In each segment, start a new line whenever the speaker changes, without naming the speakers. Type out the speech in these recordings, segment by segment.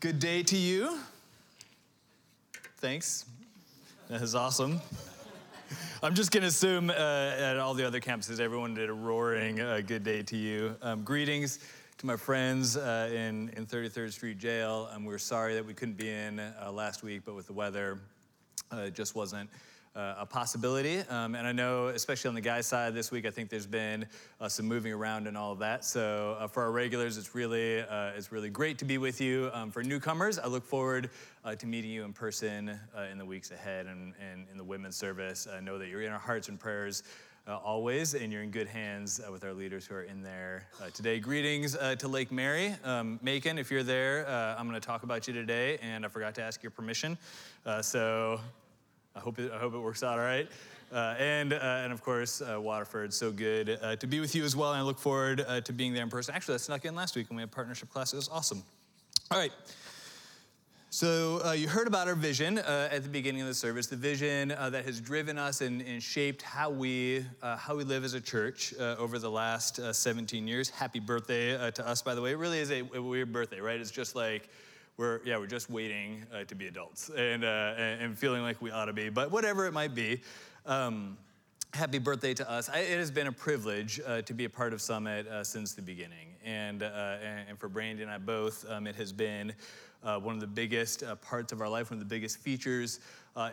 Good day to you. Thanks. That is awesome. I'm just going to assume uh, at all the other campuses, everyone did a roaring uh, good day to you. Um, greetings to my friends uh, in, in 33rd Street Jail. Um, we're sorry that we couldn't be in uh, last week, but with the weather, uh, it just wasn't uh, a possibility. Um, and I know, especially on the guy side this week, I think there's been uh, some moving around and all of that. So uh, for our regulars, it's really uh, it's really great to be with you. Um, for newcomers, I look forward uh, to meeting you in person uh, in the weeks ahead and, and in the women's service. I know that you're in our hearts and prayers. Always, and you're in good hands with our leaders who are in there today. Greetings to Lake Mary. Um, Macon, if you're there, I'm going to talk about you today, and I forgot to ask your permission. so I hope it, I hope it works out all right. Uh, and, uh, and of course, uh, Waterford, so good uh, to be with you as well. And I look forward uh, to being there in person. Actually, I snuck in last week when we had partnership class. It was awesome. All right. So, uh, you heard about our vision at the beginning of the service, the vision that has driven us and, and shaped how we, how we live as a church over the last 17 years. Happy birthday to us, by the way. It really is a, a weird birthday, right? It's just like, we're yeah we're just waiting uh, to be adults and, uh, and feeling like we ought to be but whatever it might be um, happy birthday to us. I, it has been a privilege uh, to be a part of summit uh, since the beginning and, uh, and, and for brandy and i both um, it has been uh, one of the biggest parts of our life one of the biggest features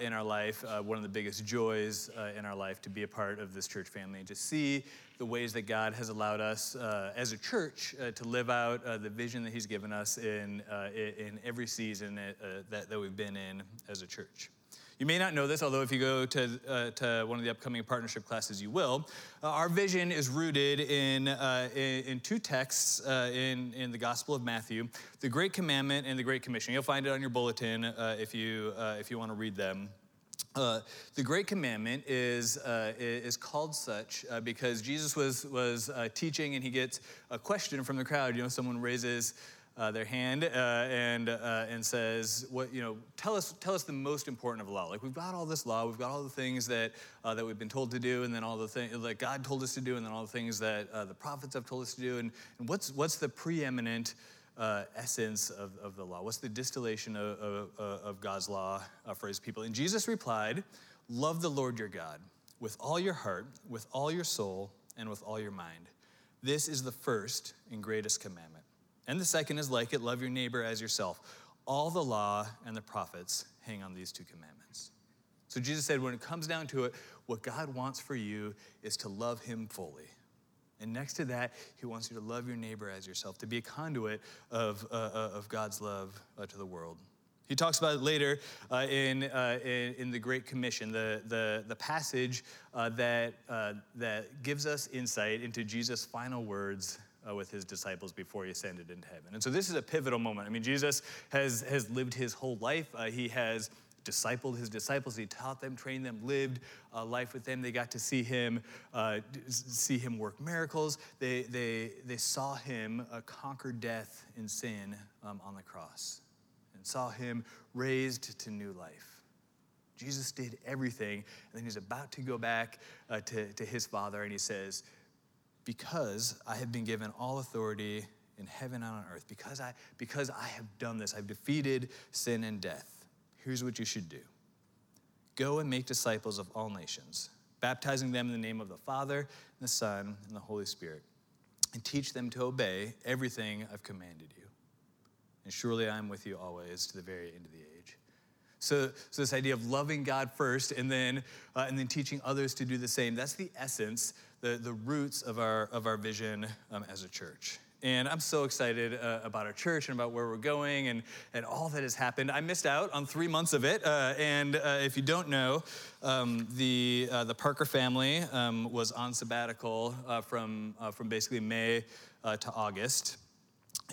in our life one of the biggest joys in our life to be a part of this church family and to see the ways that God has allowed us uh, as a church uh, to live out uh, the vision that He's given us in, uh, in every season uh, that, that, we've been in as a church. You may not know this, although if you go to, uh, to one of the upcoming partnership classes, you will. our vision is rooted in, in, in, two texts in, in the Gospel of Matthew the Great Commandment and the Great Commission. You'll find it on your bulletin if, you, if you want to read them. Uh, the Great Commandment is, uh, is called such uh, because Jesus was, was uh, teaching and he gets a question from the crowd. You know, someone raises uh, their hand uh, and, and says, what, you know, tell us, tell us the most important of law. Like, we've got all this law, we've got all the things that, that we've been told to do, and then all the things that God told us to do, and then all the things that the prophets have told us to do. And, and what's, what's the preeminent uh, essence of, of the law? What's the distillation of, of, of God's law uh, for his people? And Jesus replied, Love the Lord your God with all your heart, with all your soul, and with all your mind. This is the first and greatest commandment. And the second is like it love your neighbor as yourself. All the law and the prophets hang on these two commandments. So Jesus said, when it comes down to it, what God wants for you is to love him fully. And next to that, he wants you to love your neighbor as yourself, to be a conduit of, uh, uh, of God's love uh, to the world. He talks about it later uh, in, uh, in, in, the Great Commission, the, the, the passage that, that gives us insight into Jesus' final words with his disciples before he ascended into heaven. And so this is a pivotal moment. I mean, Jesus has, has lived his whole life. he has discipled his disciples. He taught them, trained them, lived uh, life with them. They got to see him, uh, see him work miracles. They, they, they saw him uh, conquer death and sin um, on the cross and saw him raised to new life. Jesus did everything, and then he's about to go back uh, to, to his Father, and he says, Because I have been given all authority in heaven and on earth, because I, because I have done this, I've defeated sin and death here's what you should do Go and make disciples of all nations, baptizing them in the name of the Father, and the Son, and the Holy Spirit, and teach them to obey everything I've commanded you. And surely I am with you always to the very end of the age. So, so this idea of loving God first and then, uh, and then teaching others to do the same, that's the essence, the, the roots of our, of our vision um, as a church. And I'm so excited uh, about our church and about where we're going and, and all that has happened. I missed out on three months of it. Uh, and uh, if you don't know, um, the, uh, the Parker family um, was on sabbatical uh, from, uh, from basically May to August.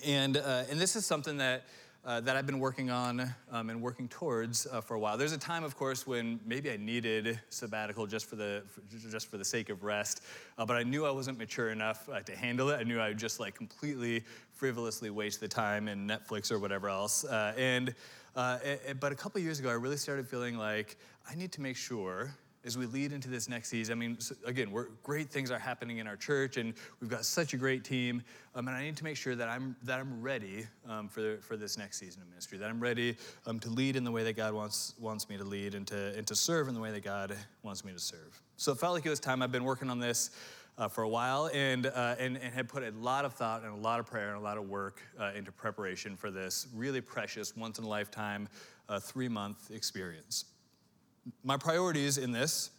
And, and this is something that uh, that I've been working on um, and working towards uh, for a while. There's a time, of course, when maybe I needed sabbatical just for the for, just for the sake of rest, uh, but I knew I wasn't mature enough uh, to handle it. I knew I would just like completely frivolously waste the time in Netflix or whatever else. Uh, and uh, but a couple years ago, I really started feeling like I need to make sure as we lead into this next season, I mean, again, great things are happening in our church, and we've got such a great team. Um, and I need to make sure that I'm that I'm ready um, for for this next season of ministry. That I'm ready um, to lead in the way that God wants wants me to lead, and to and to serve in the way that God wants me to serve. So it felt like it was time. I've been working on this. Uh, for a while and, uh, and, and had put a lot of thought and a lot of prayer and a lot of work uh, into preparation for this really precious, once in a lifetime, uh, three month experience. My priorities in this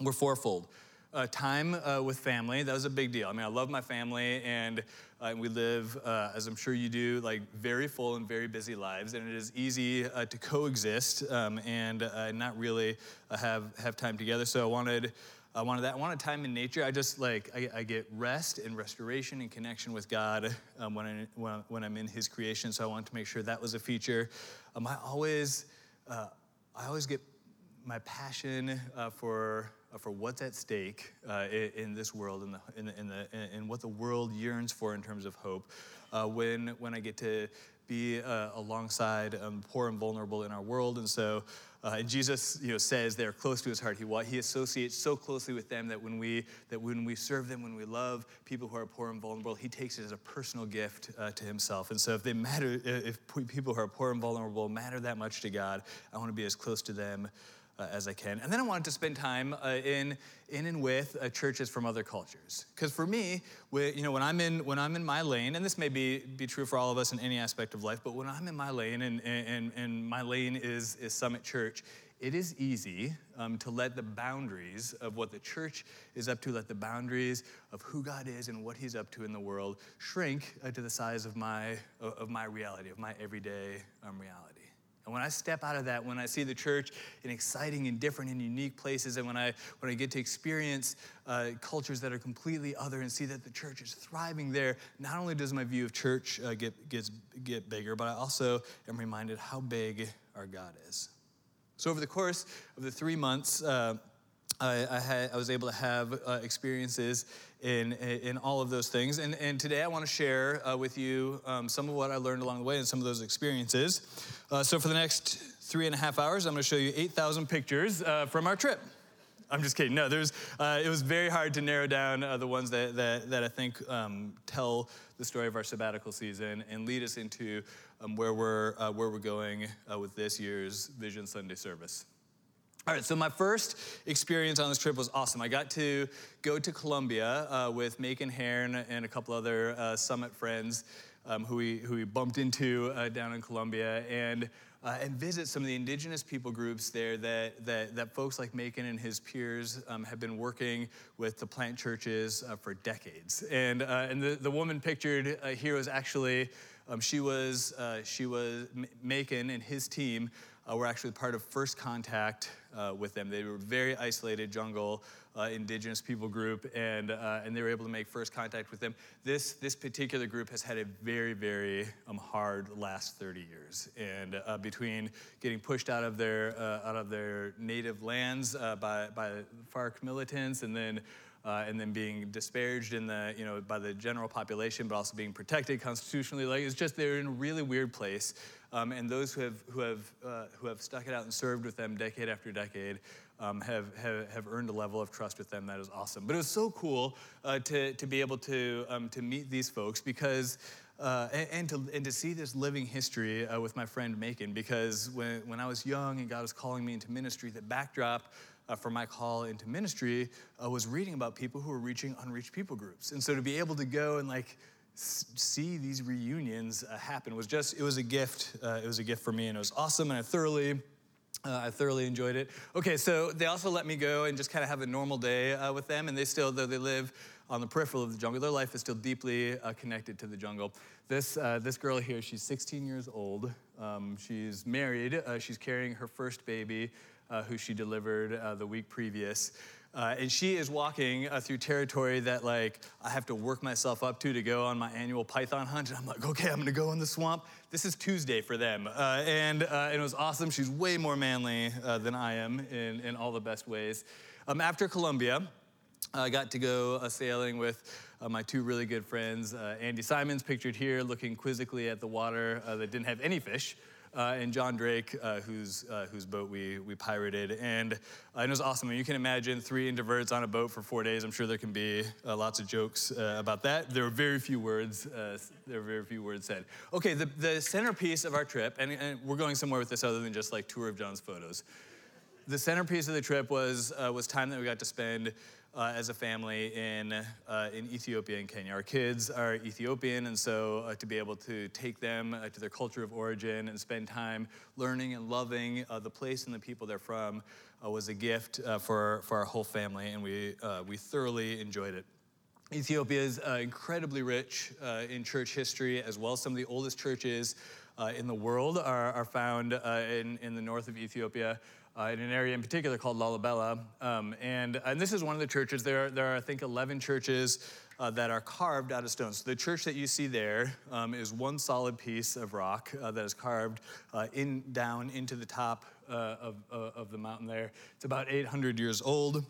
were fourfold. Uh, time uh, with family, that was a big deal. I mean, I love my family, and uh, we live, uh, as I'm sure you do, like very full and very busy lives, and it is easy uh, to coexist um, and uh, not really have, have time together. So I wanted, I wanted that. I wanted time in nature. I just like, I, I get rest and restoration and connection with God um, when, I, when, when, I'm in His creation, so I wanted to make sure that was a feature. Um, I always, I always get my passion uh, for, uh, for what's at stake uh, in, in, this world and in, in, in, the, in, what the world yearns for in terms of hope uh, when, when I get to be uh, alongside um, poor and vulnerable in our world. And so uh, and Jesus you know, says they're close to his heart. He, he associates so closely with them that when, we, that when we serve them, when we love people who are poor and vulnerable, he takes it as a personal gift to himself. And so if they matter, if people who are poor and vulnerable matter that much to God, I want to be as close to them uh, as I can. And then I wanted to spend time uh, in, in and with uh, churches from other cultures. Because for me, we, you know, when I'm, in, when I'm in my lane, and this may be, be true for all of us in any aspect of life, but when I'm in my lane and, and, and my lane is, is Summit Church, it is easy um, to let the boundaries of what the church is up to, let the boundaries of who God is and what He's up to in the world shrink uh, to the size of my, of my reality, of my everyday um, reality. And when I step out of that, when I see the church in exciting and different and unique places, and when I, when I get to experience uh, cultures that are completely other and see that the church is thriving there, not only does my view of church uh, get, gets, get bigger, but I also am reminded how big our God is. So, over the course of the three months, uh, I, I, had, I, was able to have uh, experiences in, in all of those things. And, and today I want to share uh, with you um, some of what I learned along the way and some of those experiences. Uh, so, for the next three and a half hours, I'm going to show you 8,000 pictures uh, from our trip. I'm just kidding. No, there's, uh, it was very hard to narrow down uh, the ones that, that, that I think um, tell the story of our sabbatical season and lead us into um, where, we're, where we're going with this year's Vision Sunday service. All right, so my first experience on this trip was awesome. I got to go to Colombia uh, with Macon Hearn and a couple other uh, Summit friends um, who, we, who we bumped into uh, down in Colombia and, uh, and visit some of the indigenous people groups there that, that, that folks like Macon and his peers um, have been working with to plant churches uh, for decades. And, uh, and the, the woman pictured here was actually, um, she was, she was Macon and his team uh, were actually part of First Contact uh, with them. They were very isolated jungle uh, indigenous people group, and, uh, and they were able to make first contact with them. This, this particular group has had a very, very um, hard last 30 years. And uh, between getting pushed out of their, uh, out of their native lands by, by FARC militants and then uh, and then being disparaged in the, you know, by the general population, but also being protected constitutionally. Like it's just they're in a really weird place. Um, and those who have, who, have, uh, who have stuck it out and served with them decade after decade um, have, have, have earned a level of trust with them that is awesome. But it was so cool uh, to, to be able to, um, to meet these folks because, uh, and, and, to, and to see this living history uh, with my friend Macon because when, when I was young and God was calling me into ministry, the backdrop uh, for my call into ministry uh, was reading about people who were reaching unreached people groups. And so to be able to go and like see these reunions uh, happen was just it was a gift uh, it was a gift for me and it was awesome and i thoroughly uh, I thoroughly enjoyed it. Okay, so they also let me go and just kind of have a normal day uh, with them, and they still, though they live on the peripheral of the jungle, their life is still deeply uh, connected to the jungle. This, uh, this girl here, she's 16 years old. Um, she's married. she's carrying her first baby, who she delivered the week previous. Uh, and she is walking uh, through territory that like I have to work myself up to to go on my annual python hunt. And I'm like, okay, I'm gonna go in the swamp. This is Tuesday for them. Uh, and, uh, and, it was awesome. She's way more manly uh, than I am in, in all the best ways. Um, after Colombia, I got to go uh, sailing with my two really good friends. Andy Simons, pictured here, looking quizzically at the water that didn't have any fish. Uh, and John Drake, uh, whose, uh, whose boat we, we pirated. And, uh, it was awesome. You can imagine three introverts on a boat for four days. I'm sure there can be uh, lots of jokes uh, about that. There were very few words. there were very few words said. Okay, the, the centerpiece of our trip, and, and we're going somewhere with this other than just like tour of John's photos. The centerpiece of the trip was, was time that we got to spend uh, as a family in, uh, in Ethiopia and Kenya. Our kids are Ethiopian, and so uh, to be able to take them uh, to their culture of origin and spend time learning and loving uh, the place and the people they're from uh, was a gift for, for our whole family, and we, we thoroughly enjoyed it. Ethiopia is incredibly rich in church history, as well as some of the oldest churches in the world are, are found in, in the north of Ethiopia uh, in an area in particular called Lalibela. Um, and, and this is one of the churches. There, there are, I think, 11 churches uh, that are carved out of stone. So the church that you see there um, is one solid piece of rock uh, that is carved uh, in, down into the top uh, of, uh, of the mountain there. It's about 800 years old.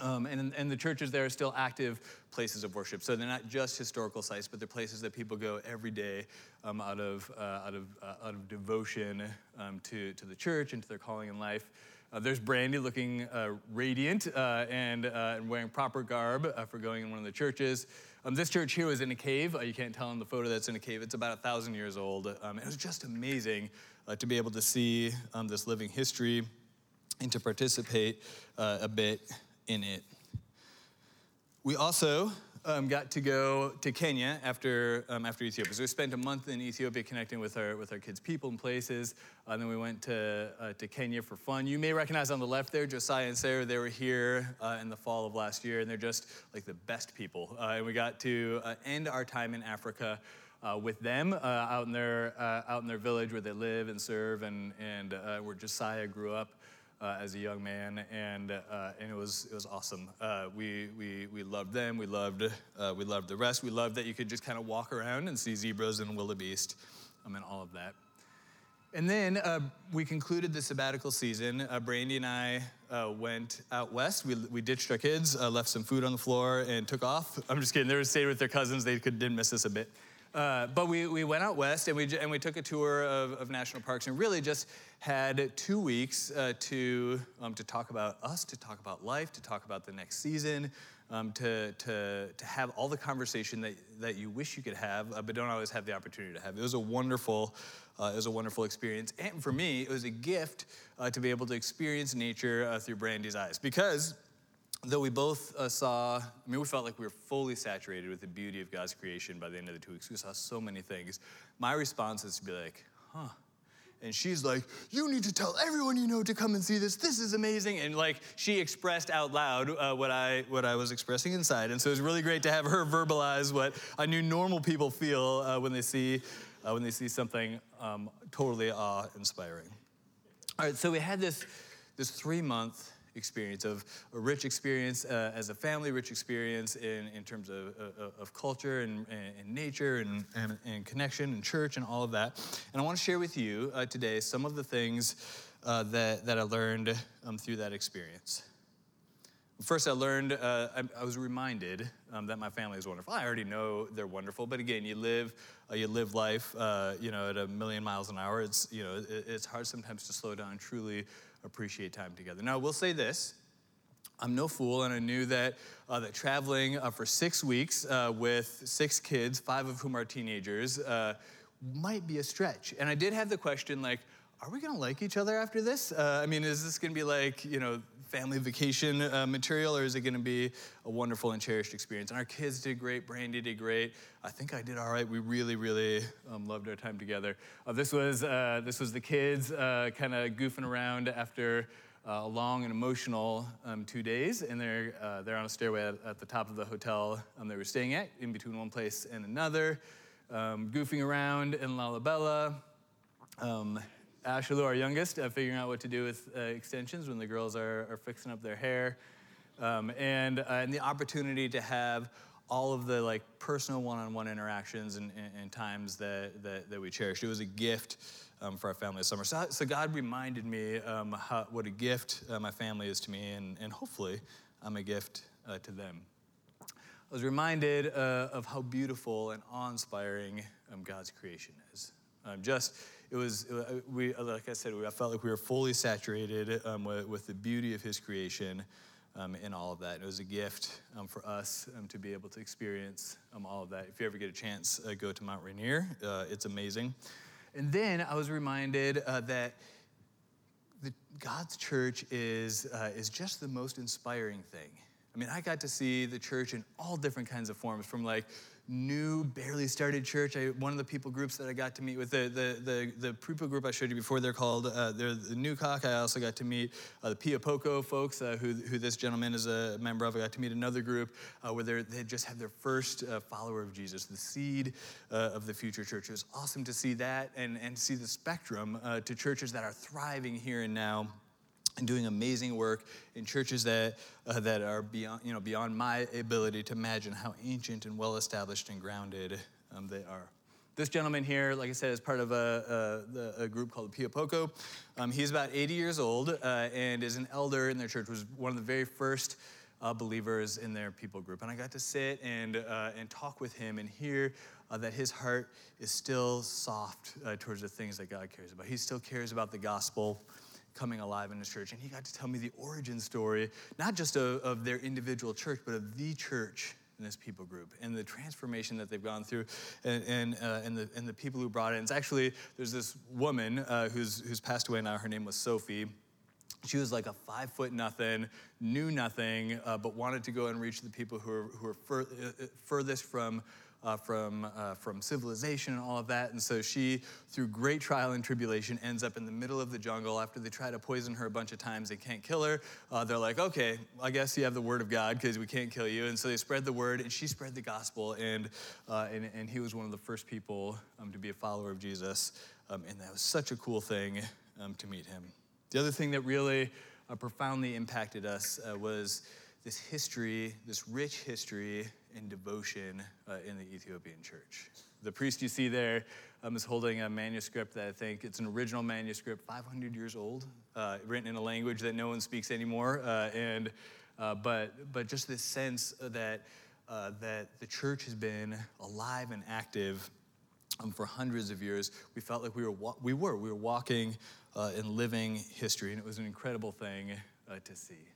Um, and, and the churches there are still active places of worship. So they're not just historical sites, but they're places that people go every day um, out, of, uh, out, of, uh, out of devotion um, to, to the church and to their calling in life. Uh, there's Brandy looking uh, radiant uh, and, uh, and, wearing proper garb for going in one of the churches. Um, this church here was in a cave. you can't tell in the photo that's in a cave. It's about a thousand years old. Um, it was just amazing to be able to see um, this living history and to participate a bit in it. We also um, got to go to Kenya after, um, after Ethiopia. So we spent a month in Ethiopia connecting with our, with our kids' people and places. Uh, and then we went to, uh, to Kenya for fun. You may recognize on the left there Josiah and Sarah. They were here uh, in the fall of last year, and they're just like the best people. Uh, and we got to uh, end our time in Africa. Uh, with them out in their out in their village where they live and serve, and and where Josiah grew up uh, as a young man, and uh, and it was it was awesome. Uh, we we we loved them. We loved uh, we loved the rest. We loved that you could just kind of walk around and see zebras and wildebeest, um, and all of that. And then uh, we concluded the sabbatical season. Uh, Brandy and I went out west. We, we ditched our kids, left some food on the floor, and took off. I'm just kidding. They were staying with their cousins. They could, didn't miss us a bit. Uh, but we, we went out west and we, and we took a tour of, of national parks and really just had two weeks uh, to, um, to talk about us, to talk about life, to talk about the next season, um, to, to, to have all the conversation that, that you wish you could have, uh, but don't always have the opportunity to have. It was a wonderful, uh, it was a wonderful experience. And for me, it was a gift uh, to be able to experience nature through Brandy's eyes because though we both uh, saw, I mean, we felt like we were fully saturated with the beauty of God's creation by the end of the two weeks. We saw so many things. My response is to be like, huh. And she's like, you need to tell everyone you know to come and see this. This is amazing. And like, she expressed out loud uh, what, I, what I was expressing inside. And so it was really great to have her verbalize what I knew normal people feel uh, when, they see, uh, when they see something um, totally awe-inspiring. All right, so we had this, this three-month experience of a rich experience uh, as a family, rich experience in, in terms of, uh, of culture and, and nature and, and, and, connection and church and all of that. And I want to share with you uh, today some of the things uh, that, that I learned um, through that experience. First, I learned, uh, I, I, was reminded um, that my family is wonderful. I already know they're wonderful, but again, you live, uh, you live life, you know, at a million miles an hour. It's, you know, it, it's hard sometimes to slow down and truly appreciate time together. Now, I will say this. I'm no fool, and I knew that, uh, that traveling uh, for six weeks uh, with six kids, five of whom are teenagers, uh, might be a stretch. And I did have the question, like, are we gonna like each other after this? Uh, I mean, is this gonna be like, you know, family vacation uh, material, or is it gonna be a wonderful and cherished experience? And our kids did great, Brandy did great. I think I did all right. We really, really um, loved our time together. Uh, this, was, uh, this was the kids uh, kind of goofing around after uh, a long and emotional um, two days, and they're, uh, they're on a stairway at, at, the top of the hotel um, they were staying at, in between one place and another, um, goofing around in Lalibela. Ashley, our youngest, uh, figuring out what to do with uh, extensions when the girls are, are fixing up their hair. Um, and, uh, and the opportunity to have all of the like personal one-on-one interactions and, and, and times that, that, that, we cherished. It was a gift um, for our family this summer. So, so God reminded me um, how, what a gift uh, my family is to me, and, and hopefully I'm a gift uh, to them. I was reminded uh, of how beautiful and awe-inspiring um, God's creation is. Um, just it was uh, we like I said, I felt like we were fully saturated um, with, with, the beauty of His creation. Um, and all of that. It was a gift um, for us um, to be able to experience um, all of that. If you ever get a chance, uh, go to Mount Rainier. Uh, it's amazing. And then I was reminded uh, that the, God's church is, uh, is just the most inspiring thing. I mean, I got to see the church in all different kinds of forms, from like new, barely started church. I, one of the people groups that I got to meet with, the, the, the, the people group I showed you before, they're called, uh, they're the Nukak. I also got to meet uh, the Piapoco folks, uh, who, who this gentleman is a member of. I got to meet another group uh, where they just have their first uh, follower of Jesus, the seed uh, of the future church. It was awesome to see that and, and see the spectrum to churches that are thriving here and now and doing amazing work in churches that, uh, that are beyond, you know, beyond my ability to imagine how ancient and well established and grounded um, they are. This gentleman here, like I said, is part of a, a, a group called Piapoco. Um, he's about 80 years old uh, and is an elder in their church, was one of the very first uh, believers in their people group. And I got to sit and, uh, and talk with him and hear uh, that his heart is still soft uh, towards the things that God cares about. He still cares about the gospel coming alive in his church. And he got to tell me the origin story, not just of, of their individual church, but of the church in this people group and the transformation that they've gone through and, and, uh, and, the, and the people who brought it. It's actually, there's this woman uh, who's, who's passed away now. Her name was Sophie. She was like a five foot nothing, knew nothing, uh, but wanted to go and reach the people who are, who are fur, uh, furthest from uh, from, uh, from civilization and all of that. And so she, through great trial and tribulation, ends up in the middle of the jungle. After they try to poison her a bunch of times, they can't kill her. Uh, they're like, okay, I guess you have the word of God because we can't kill you. And so they spread the word, and she spread the gospel. And, uh, and, and he was one of the first people um, to be a follower of Jesus. Um, and that was such a cool thing um, to meet him. The other thing that really uh, profoundly impacted us uh, was this history, this rich history and devotion uh, in the Ethiopian church. The priest you see there um, is holding a manuscript that I think it's an original manuscript, 500 years old, uh, written in a language that no one speaks anymore. Uh, and uh, but but just this sense that uh, that the church has been alive and active um, for hundreds of years. We felt like we were wa- we were we were walking uh, in living history, and it was an incredible thing to see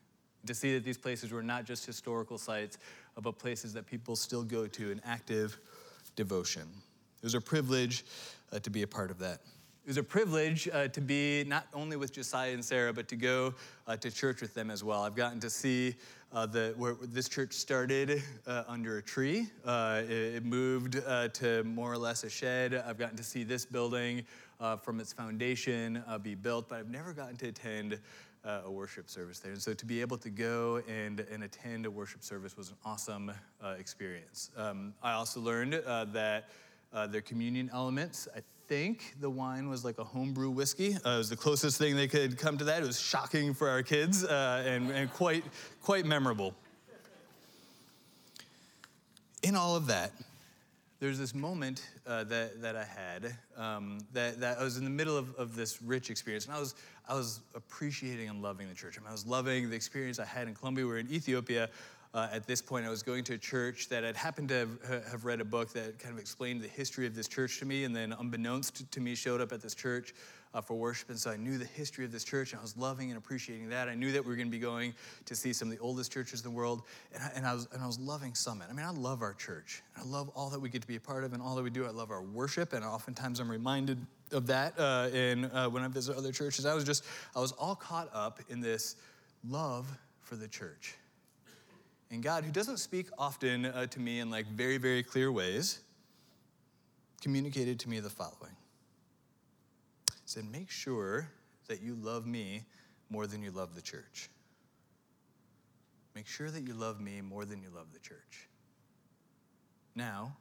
to see that these places were not just historical sites, but places that people still go to in active devotion. It was a privilege uh, to be a part of that. It was a privilege uh, to be not only with Josiah and Sarah, but to go uh, to church with them as well. I've gotten to see uh, the, where this church started uh, under a tree. Uh, it, it, moved uh, to more or less a shed. I've gotten to see this building from its foundation be built, but I've never gotten to attend uh, a worship service there. And so to be able to go and, and attend a worship service was an awesome uh, experience. Um, I also learned uh, that uh, their communion elements, I think the wine was like a homebrew whiskey. Uh, it was the closest thing they could come to that. It was shocking for our kids uh, and, and quite, quite memorable. In all of that, there's this moment uh, that, that I had um, that, that I was in the middle of, of this rich experience, and I was, I was appreciating and loving the church. I, mean, I was loving the experience I had in Colombia. We were in Ethiopia. Uh, at this point, I was going to a church that had happened to have, have, read a book that kind of explained the history of this church to me, and then unbeknownst to me, showed up at this church uh, for worship. And so I knew the history of this church, and I was loving and appreciating that. I knew that we were going to be going to see some of the oldest churches in the world, and I, and I, was, and I was loving Summit. I mean, I love our church. I love all that we get to be a part of and all that we do. I love our worship, and oftentimes I'm reminded of that uh, in, uh, when I visit other churches. I was just, I was all caught up in this love for the church. And God, who doesn't speak often uh, to me in like very, very clear ways, communicated to me the following said, Make sure that you love me more than you love the church. Make sure that you love me more than you love the church. Now,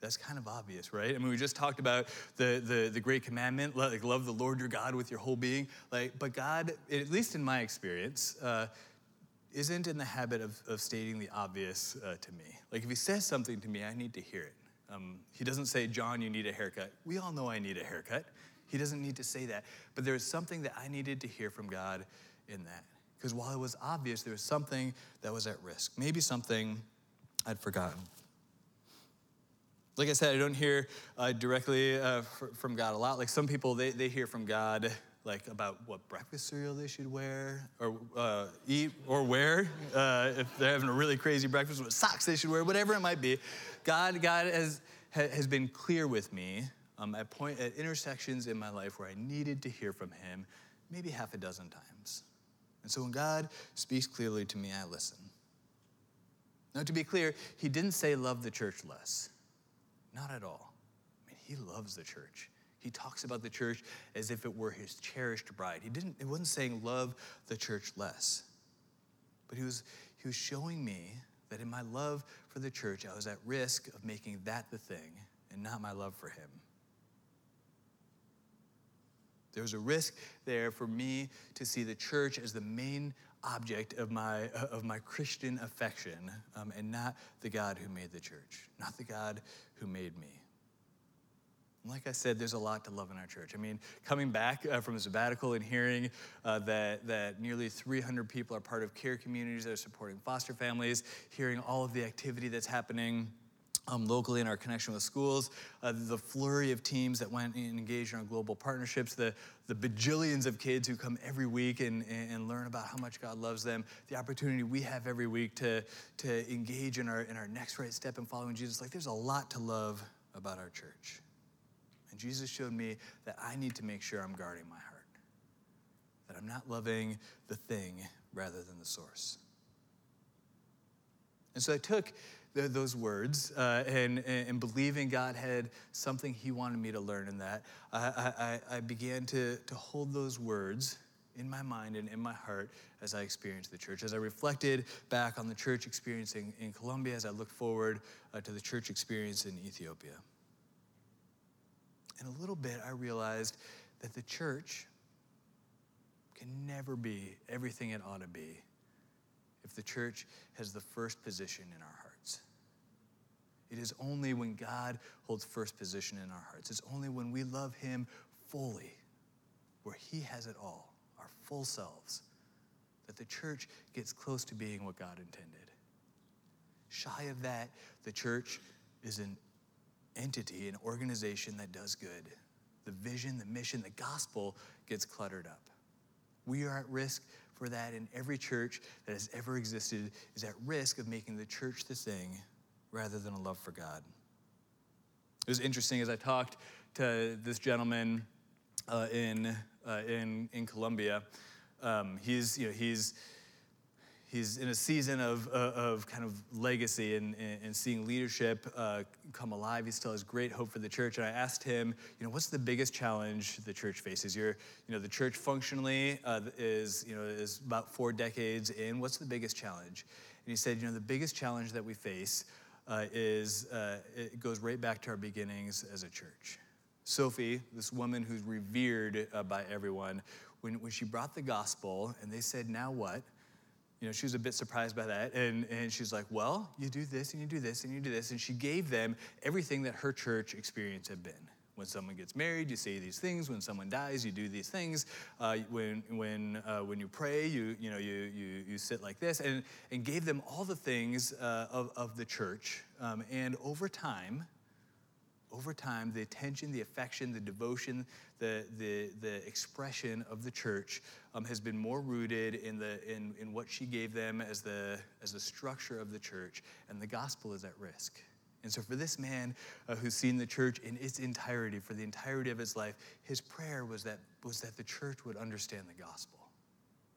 that's kind of obvious, right? I mean, we just talked about the, the, the great commandment, like love the Lord your God with your whole being. Like, but God, at least in my experience, uh, isn't in the habit of, of stating the obvious uh, to me. Like, if he says something to me, I need to hear it. Um, he doesn't say, John, you need a haircut. We all know I need a haircut. He doesn't need to say that. But there was something that I needed to hear from God in that. Because while it was obvious, there was something that was at risk, maybe something I'd forgotten. like I said, I don't hear uh, directly uh, from God a lot. Like some people, they, they hear from God like about what breakfast cereal they should wear or uh, eat or wear uh, if they're having a really crazy breakfast, what socks they should wear, whatever it might be. God, God has, has been clear with me um, at, point, at intersections in my life where I needed to hear from Him maybe half a dozen times. And so when God speaks clearly to me, I listen. Now, to be clear, He didn't say love the church less. Not at all. I mean, he loves the church. He talks about the church as if it were his cherished bride. He didn't, it wasn't saying love the church less. But he was, he was showing me that in my love for the church, I was at risk of making that the thing and not my love for him. There was a risk there for me to see the church as the main object of my, of my Christian affection um, and not the God who made the church, not the God who made me. like I said, there's a lot to love in our church. I mean, coming back uh, from a sabbatical and hearing uh, that, that nearly 300 people are part of care communities that are supporting foster families, hearing all of the activity that's happening um, locally in our connection with schools, uh, the flurry of teams that went and engaged in our global partnerships, the, the bajillions of kids who come every week and, and learn about how much God loves them, the opportunity we have every week to, to engage in our, in our next right step in following Jesus. Like, there's a lot to love about our church. And Jesus showed me that I need to make sure I'm guarding my heart, that I'm not loving the thing rather than the source. And so I took the, those words uh, and, and believing God had something He wanted me to learn in that, I, I, I began to, to hold those words in my mind and in my heart as I experienced the church. As I reflected back on the church experience in, in Colombia, as I looked forward uh, to the church experience in Ethiopia. In a little bit, I realized that the church can never be everything it ought to be if the church has the first position in our hearts. It is only when God holds first position in our hearts. It's only when we love Him fully, where He has it all, our full selves, that the church gets close to being what God intended. Shy of that, the church is an entity, an organization that does good. The vision, the mission, the gospel gets cluttered up. We are at risk for that, in every church that has ever existed is at risk of making the church the thing rather than a love for God. It was interesting as I talked to this gentleman uh, in, uh, in, in Colombia. Um, he's, you know, he's, he's in a season of, uh, of kind of legacy and, and seeing leadership uh, come alive. He still has great hope for the church. And I asked him, you know, what's the biggest challenge the church faces? You're, you know, the church functionally uh, is, you know, is about four decades in. What's the biggest challenge? And he said, you know, the biggest challenge that we face uh, is uh, it goes right back to our beginnings as a church. Sophie, this woman who's revered uh, by everyone, when, when she brought the gospel and they said, Now what? You know, she was a bit surprised by that. And, and she's like, Well, you do this and you do this and you do this. And she gave them everything that her church experience had been. When someone gets married, you say these things. When someone dies, you do these things. Uh, when when uh, when you pray, you you know you you you sit like this, and and gave them all the things uh, of of the church. Um, and over time, over time, the attention, the affection, the devotion, the, the, the expression of the church um, has been more rooted in, the, in, in what she gave them as the, as the structure of the church, and the gospel is at risk. And so, for this man uh, who's seen the church in its entirety, for the entirety of his life, his prayer was that, was that the church would understand the gospel,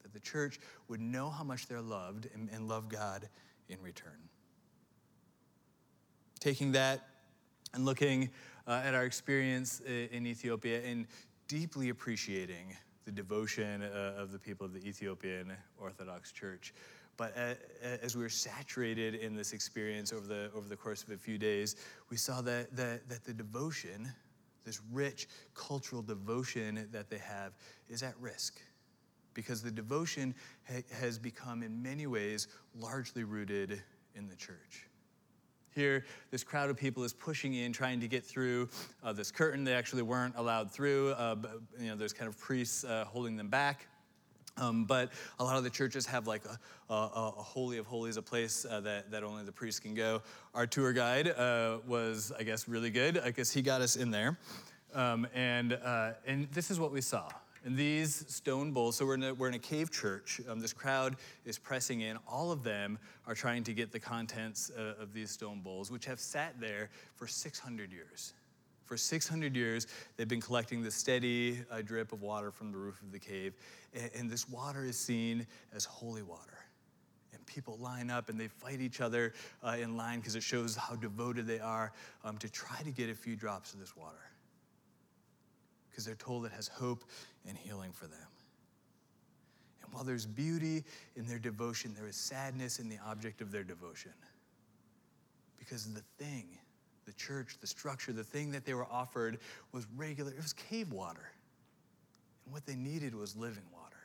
that the church would know how much they're loved and, and love God in return. Taking that and looking uh, at our experience in Ethiopia and deeply appreciating the devotion uh, of the people of the Ethiopian Orthodox Church. But as we were saturated in this experience over the, over the course of a few days, we saw that, that, that the devotion, this rich cultural devotion that they have, is at risk. Because the devotion ha- has become, in many ways, largely rooted in the church. Here, this crowd of people is pushing in, trying to get through uh, this curtain. They actually weren't allowed through. Uh, but, you know, there's kind of priests uh, holding them back. Um, but a lot of the churches have like a, a, a holy of holies, a place uh, that, that only the priest can go. Our tour guide uh, was, I guess, really good. I guess he got us in there. Um, and, uh, and this is what we saw. And these stone bowls, so we're in a, we're in a cave church. Um, this crowd is pressing in. All of them are trying to get the contents uh, of these stone bowls, which have sat there for 600 years. For 600 years, they've been collecting the steady uh, drip of water from the roof of the cave. And, and this water is seen as holy water. And people line up and they fight each other uh, in line because it shows how devoted they are um, to try to get a few drops of this water. Because they're told it has hope and healing for them. And while there's beauty in their devotion, there is sadness in the object of their devotion. Because the thing, the church, the structure, the thing that they were offered was regular, it was cave water. And what they needed was living water.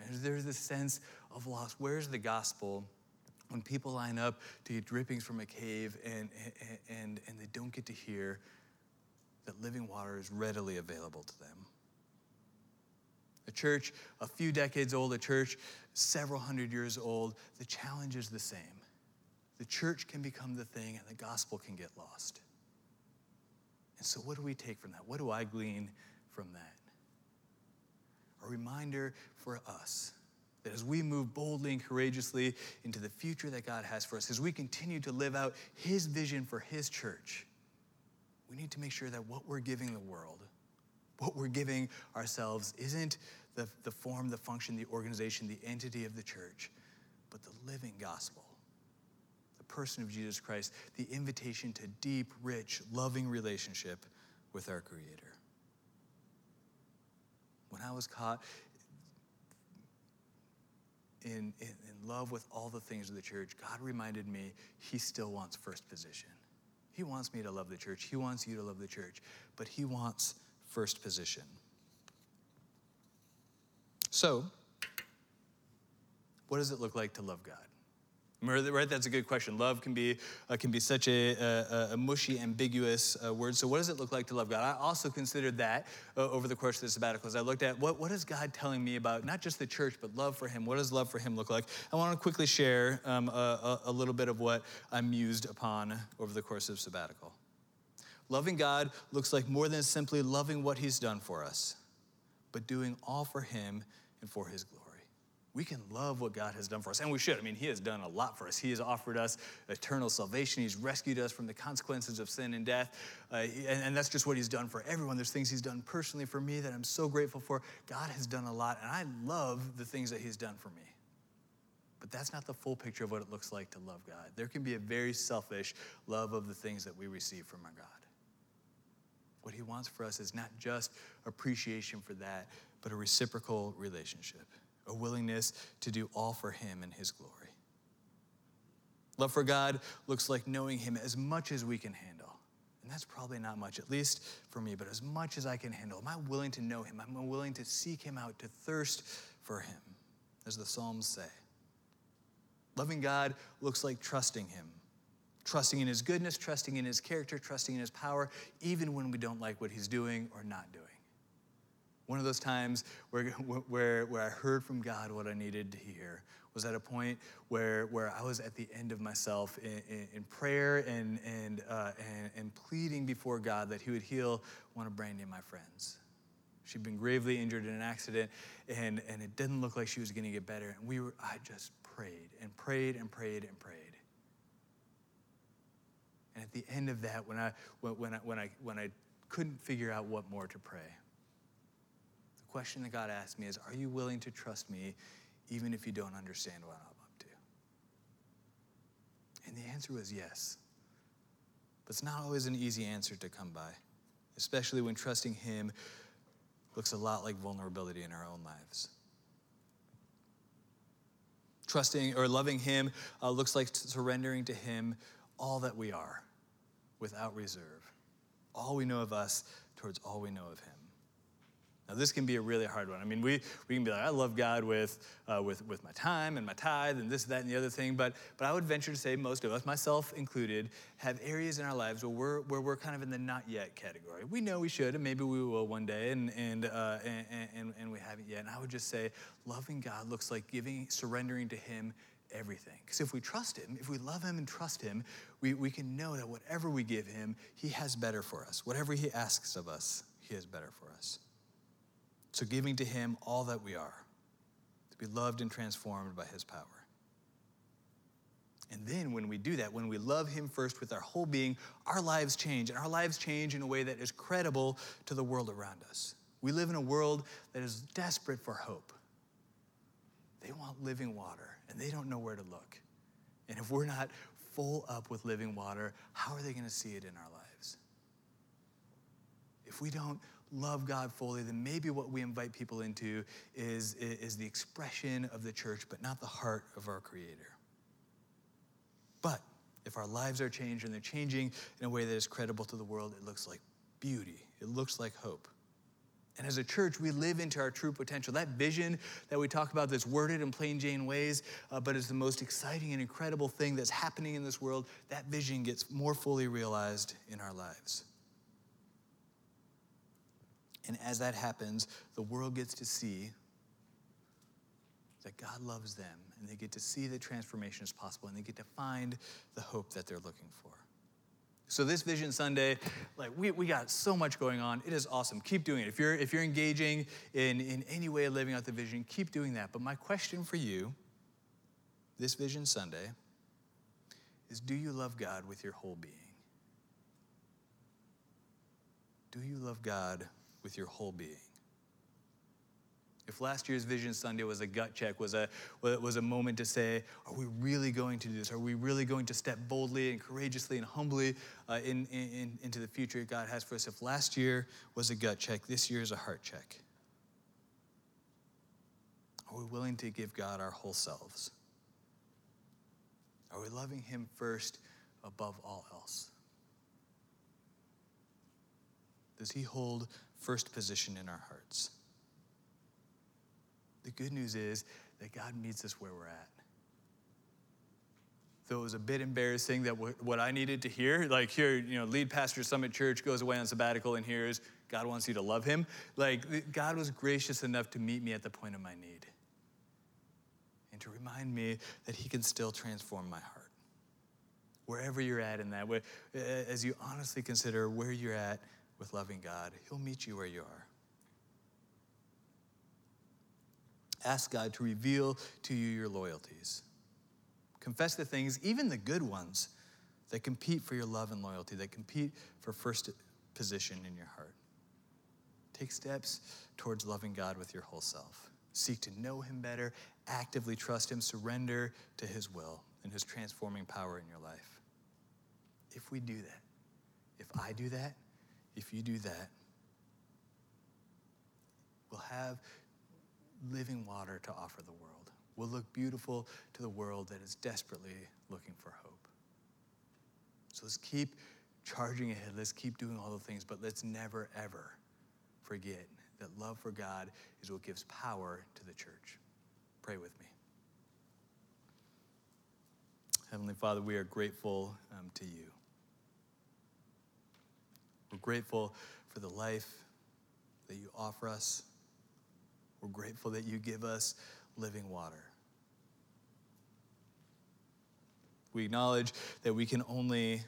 And there's this sense of loss. Where's the gospel when people line up to get drippings from a cave and, and, and, and they don't get to hear that living water is readily available to them? A church a few decades old, a church several hundred years old, the challenge is the same the church can become the thing and the gospel can get lost. And so, what do we take from that? What do I glean from that? A reminder for us that as we move boldly and courageously into the future that God has for us, as we continue to live out His vision for His church, we need to make sure that what we're giving the world, what we're giving ourselves, isn't the, the form, the function, the organization, the entity of the church, but the living gospel the person of Jesus Christ, the invitation to deep, rich, loving relationship with our Creator. When I was caught in, in, in, love with all the things of the church, God reminded me He still wants first position. He wants me to love the church. He wants you to love the church, but He wants first position. So, what does it look like to love God? Right, that's a good question. Love can be uh, can be such a, a, a mushy, ambiguous uh, word. So, what does it look like to love God? I also considered that uh, over the course of the sabbatical as I looked at what what is God telling me about not just the church but love for Him. What does love for Him look like? I want to quickly share um, a, a little bit of what I mused upon over the course of sabbatical. Loving God looks like more than simply loving what He's done for us, but doing all for Him and for His glory we can love what God has done for us. And we should. I mean, He has done a lot for us. He has offered us eternal salvation. He's rescued us from the consequences of sin and death. Uh, and, and, that's just what He's done for everyone. There's things He's done personally for me that I'm so grateful for. God has done a lot, and I love the things that He's done for me. But that's not the full picture of what it looks like to love God. There can be a very selfish love of the things that we receive from our God. What He wants for us is not just appreciation for that, but a reciprocal relationship a willingness to do all for Him and His glory. Love for God looks like knowing Him as much as we can handle. And that's probably not much, at least for me, but as much as I can handle. Am I willing to know Him? Am I willing to seek Him out, to thirst for Him, as the Psalms say? Loving God looks like trusting Him, trusting in His goodness, trusting in His character, trusting in His power, even when we don't like what He's doing or not doing. One of those times where, where, where I heard from God what I needed to hear was at a point where, where I was at the end of myself in, in, in prayer and, and, uh, and, and pleading before God that He would heal one of Brandy and my friends. She'd been gravely injured in an accident, and, and it didn't look like she was going to get better. And we were, I just prayed and prayed and prayed and prayed. And at the end of that, when I, when, I, when, I, when I couldn't figure out what more to pray, the question that God asked me is Are you willing to trust me even if you don't understand what I'm up to? And the answer was yes. But it's not always an easy answer to come by, especially when trusting Him looks a lot like vulnerability in our own lives. Trusting or loving Him uh, looks like surrendering to Him all that we are without reserve, all we know of us towards all we know of Him. Now, this can be a really hard one. I mean, we, we can be like, I love God with, uh, with, with my time and my tithe and this, that, and the other thing. But, but I would venture to say most of us, myself included, have areas in our lives where we're, where we're kind of in the not yet category. We know we should, and maybe we will one day, and, and, uh, and, and, and we haven't yet. And I would just say, loving God looks like giving, surrendering to Him everything. Because if we trust Him, if we love Him and trust Him, we, we can know that whatever we give Him, He has better for us. Whatever He asks of us, He has better for us. So, giving to Him all that we are, to be loved and transformed by His power. And then, when we do that, when we love Him first with our whole being, our lives change. And our lives change in a way that is credible to the world around us. We live in a world that is desperate for hope. They want living water, and they don't know where to look. And if we're not full up with living water, how are they going to see it in our lives? If we don't love God fully, then maybe what we invite people into is, is the expression of the church, but not the heart of our Creator. But if our lives are changed and they're changing in a way that is credible to the world, it looks like beauty, it looks like hope. And as a church, we live into our true potential. That vision that we talk about that's worded in plain Jane ways, uh, but is the most exciting and incredible thing that's happening in this world, that vision gets more fully realized in our lives. And as that happens, the world gets to see that God loves them, and they get to see that transformation is possible, and they get to find the hope that they're looking for. So this Vision Sunday, like we, we got so much going on. It is awesome. Keep doing it. If you're if you're engaging in, in any way of living out the vision, keep doing that. But my question for you this Vision Sunday is do you love God with your whole being? Do you love God with your whole being. If last year's Vision Sunday was a gut check, was a, was a moment to say, are we really going to do this? Are we really going to step boldly and courageously and humbly uh, in, in, into the future God has for us? If last year was a gut check, this year is a heart check. Are we willing to give God our whole selves? Are we loving Him first above all else? Does He hold first position in our hearts. The good news is that God meets us where we're at. Though it was a bit embarrassing that what I needed to hear, like here, you know, lead pastor Summit Church goes away on sabbatical and hears God wants you to love him. Like God was gracious enough to meet me at the point of my need and to remind me that he can still transform my heart. Wherever you're at in that, way, as you honestly consider where you're at with loving God, He'll meet you where you are. Ask God to reveal to you your loyalties. Confess the things, even the good ones, that compete for your love and loyalty, that compete for first position in your heart. Take steps towards loving God with your whole self. Seek to know Him better, actively trust Him, surrender to His will and His transforming power in your life. If we do that, if I do that, if you do that, we'll have living water to offer the world. We'll look beautiful to the world that is desperately looking for hope. So let's keep charging ahead. Let's keep doing all the things, but let's never, ever forget that love for God is what gives power to the church. Pray with me. Heavenly Father, we are grateful um, to you. We're grateful for the life that you offer us. We're grateful that you give us living water. We acknowledge that we can only,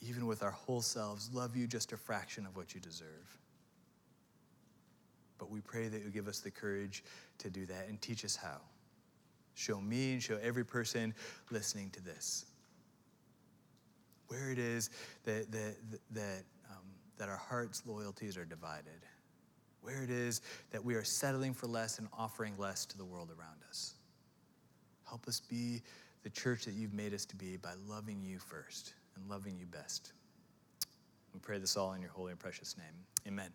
even with our whole selves, love you just a fraction of what you deserve. But we pray that you give us the courage to do that and teach us how. Show me and show every person listening to this where it is that, that, that, um, that our heart's loyalties are divided, where it is that we are settling for less and offering less to the world around us. Help us be the church that you've made us to be by loving you first and loving you best. We pray this all in your holy and precious name. Amen.